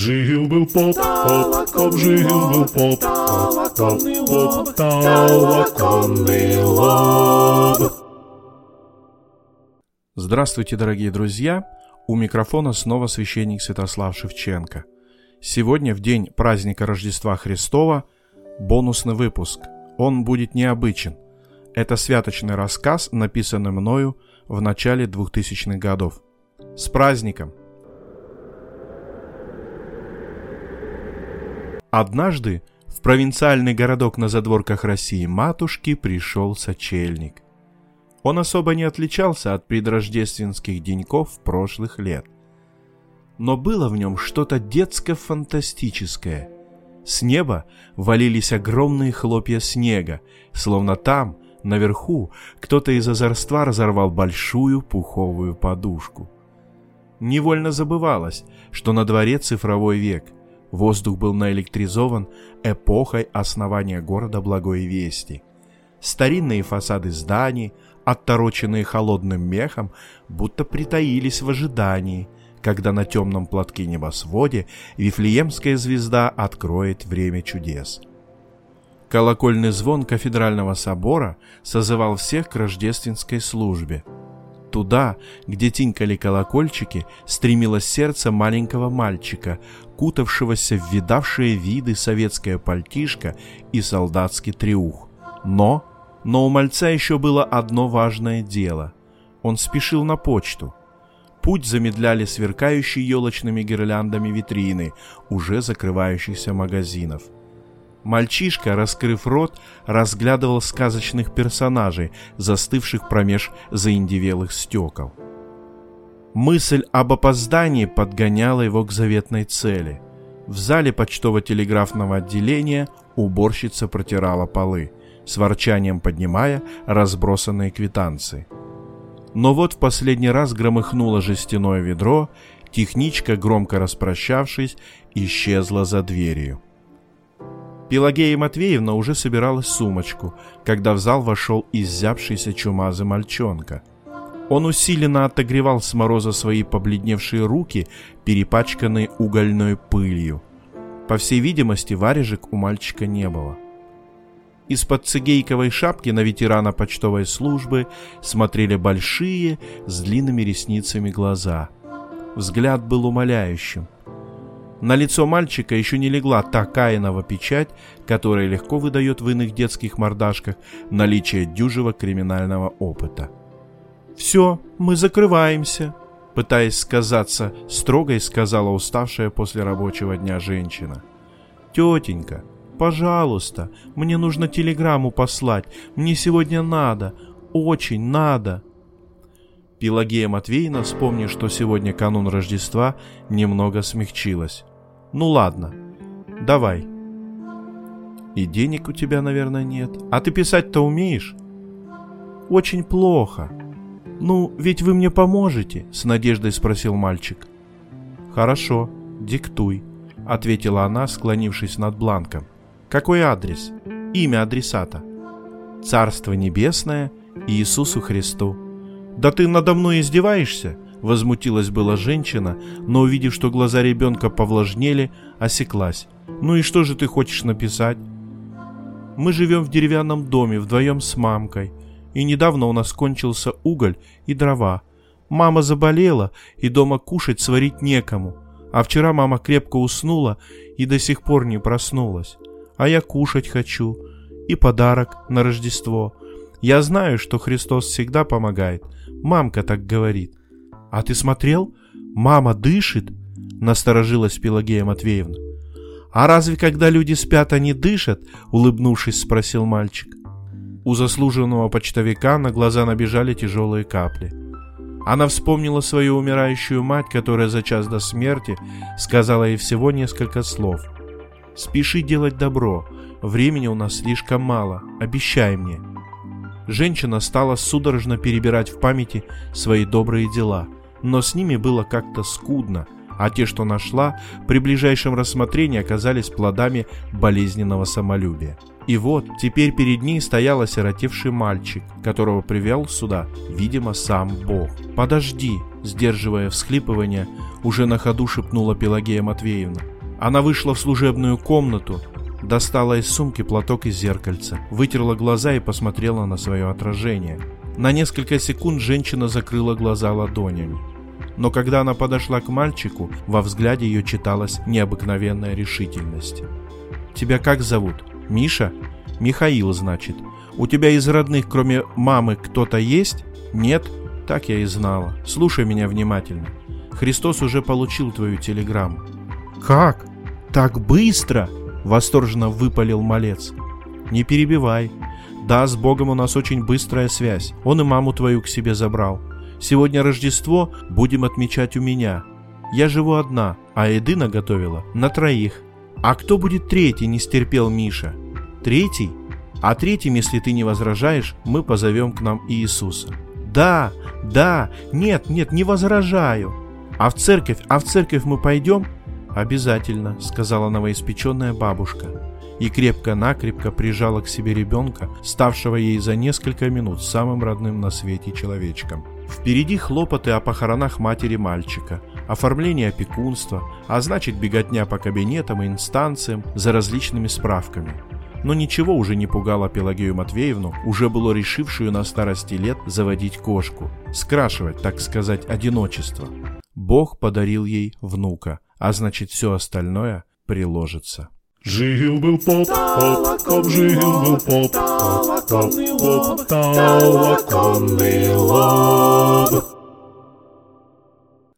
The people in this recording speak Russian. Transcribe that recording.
Жил-был поп, поп, поп, жил-был поп, поп, поп, поп, толоконный лоб. Здравствуйте, дорогие друзья! У микрофона снова священник Святослав Шевченко. Сегодня, в день праздника Рождества Христова, бонусный выпуск. Он будет необычен. Это святочный рассказ, написанный мною в начале 2000-х годов. С праздником! Однажды в провинциальный городок на задворках России матушки пришел сочельник. Он особо не отличался от предрождественских деньков прошлых лет. Но было в нем что-то детско-фантастическое. С неба валились огромные хлопья снега, словно там, наверху, кто-то из озорства разорвал большую пуховую подушку. Невольно забывалось, что на дворе цифровой век – Воздух был наэлектризован эпохой основания города Благой Вести. Старинные фасады зданий, оттороченные холодным мехом, будто притаились в ожидании, когда на темном платке небосводе Вифлеемская звезда откроет время чудес. Колокольный звон кафедрального собора созывал всех к рождественской службе – Туда, где тинкали колокольчики, стремилось сердце маленького мальчика, кутавшегося в видавшие виды советское пальтишко и солдатский триух. Но, но у мальца еще было одно важное дело. Он спешил на почту. Путь замедляли сверкающие елочными гирляндами витрины, уже закрывающихся магазинов – Мальчишка, раскрыв рот, разглядывал сказочных персонажей, застывших промеж заиндевелых стекол. Мысль об опоздании подгоняла его к заветной цели. В зале почтово-телеграфного отделения уборщица протирала полы, с ворчанием поднимая разбросанные квитанции. Но вот в последний раз громыхнуло жестяное ведро, техничка, громко распрощавшись, исчезла за дверью. Пелагея Матвеевна уже собирала сумочку, когда в зал вошел изябшийся чумазый мальчонка. Он усиленно отогревал с мороза свои побледневшие руки, перепачканные угольной пылью. По всей видимости, варежек у мальчика не было. Из-под цигейковой шапки на ветерана почтовой службы смотрели большие, с длинными ресницами глаза. Взгляд был умоляющим – на лицо мальчика еще не легла та каинова печать, которая легко выдает в иных детских мордашках наличие дюжего криминального опыта. «Все, мы закрываемся», — пытаясь сказаться, строгой сказала уставшая после рабочего дня женщина. «Тетенька, пожалуйста, мне нужно телеграмму послать, мне сегодня надо, очень надо». Пелагея Матвеевна, вспомнив, что сегодня канун Рождества, немного смягчилась. Ну ладно, давай. И денег у тебя, наверное, нет. А ты писать-то умеешь? Очень плохо. Ну, ведь вы мне поможете, с надеждой спросил мальчик. Хорошо, диктуй, ответила она, склонившись над бланком. Какой адрес? Имя адресата. Царство Небесное Иисусу Христу. Да ты надо мной издеваешься? Возмутилась была женщина, но увидев, что глаза ребенка повлажнели, осеклась. «Ну и что же ты хочешь написать?» «Мы живем в деревянном доме вдвоем с мамкой, и недавно у нас кончился уголь и дрова. Мама заболела, и дома кушать сварить некому, а вчера мама крепко уснула и до сих пор не проснулась. А я кушать хочу, и подарок на Рождество. Я знаю, что Христос всегда помогает, мамка так говорит. «А ты смотрел? Мама дышит?» — насторожилась Пелагея Матвеевна. «А разве когда люди спят, они дышат?» — улыбнувшись, спросил мальчик. У заслуженного почтовика на глаза набежали тяжелые капли. Она вспомнила свою умирающую мать, которая за час до смерти сказала ей всего несколько слов. «Спеши делать добро, времени у нас слишком мало, обещай мне». Женщина стала судорожно перебирать в памяти свои добрые дела – но с ними было как-то скудно, а те, что нашла, при ближайшем рассмотрении оказались плодами болезненного самолюбия. И вот, теперь перед ней стоял осиротевший мальчик, которого привел сюда, видимо, сам Бог. «Подожди», — сдерживая всхлипывание, уже на ходу шепнула Пелагея Матвеевна. Она вышла в служебную комнату, достала из сумки платок из зеркальца, вытерла глаза и посмотрела на свое отражение. На несколько секунд женщина закрыла глаза ладонями. Но когда она подошла к мальчику, во взгляде ее читалась необыкновенная решительность. «Тебя как зовут? Миша? Михаил, значит. У тебя из родных, кроме мамы, кто-то есть? Нет? Так я и знала. Слушай меня внимательно. Христос уже получил твою телеграмму». «Как? Так быстро?» — восторженно выпалил малец. «Не перебивай. Да, с Богом у нас очень быстрая связь. Он и маму твою к себе забрал. Сегодня Рождество будем отмечать у меня. Я живу одна, а еды наготовила на троих. А кто будет третий, не стерпел Миша. Третий? А третьим, если ты не возражаешь, мы позовем к нам Иисуса. Да, да, нет, нет, не возражаю. А в церковь, а в церковь мы пойдем? Обязательно, сказала новоиспеченная бабушка и крепко-накрепко прижала к себе ребенка, ставшего ей за несколько минут самым родным на свете человечком. Впереди хлопоты о похоронах матери мальчика, оформление опекунства, а значит беготня по кабинетам и инстанциям за различными справками. Но ничего уже не пугало Пелагею Матвеевну, уже было решившую на старости лет заводить кошку, скрашивать, так сказать, одиночество. Бог подарил ей внука, а значит все остальное приложится. Жил-был поп, поп, жил-был поп, поп, поп, поп, толоконный лоб.